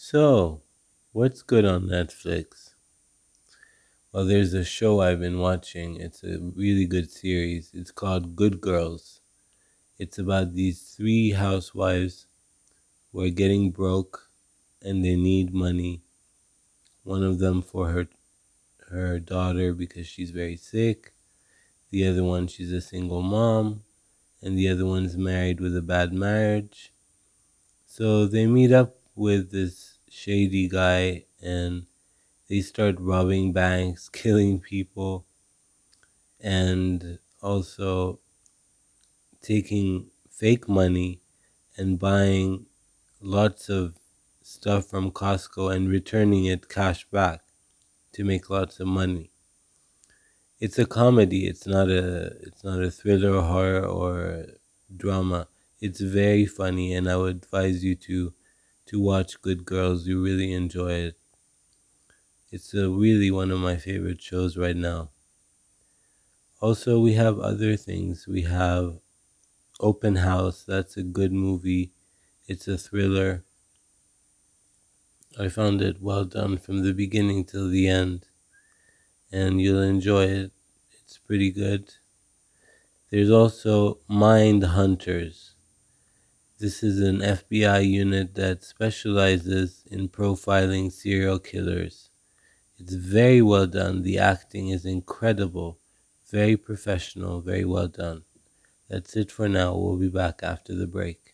So, what's good on Netflix? Well, there's a show I've been watching. It's a really good series. It's called Good Girls. It's about these three housewives who are getting broke and they need money. One of them for her her daughter because she's very sick. The other one she's a single mom and the other one's married with a bad marriage. So they meet up with this shady guy and they start robbing banks, killing people, and also taking fake money and buying lots of stuff from Costco and returning it cash back to make lots of money. It's a comedy. It's not a it's not a thriller, horror, or drama. It's very funny, and I would advise you to to watch Good Girls. You really enjoy it. It's a really one of my favorite shows right now. Also, we have other things. We have Open House. That's a good movie. It's a thriller. I found it well done from the beginning till the end, and you'll enjoy it. It's pretty good. There's also Mind Hunters. This is an FBI unit that specializes in profiling serial killers. It's very well done. The acting is incredible, very professional, very well done. That's it for now. We'll be back after the break.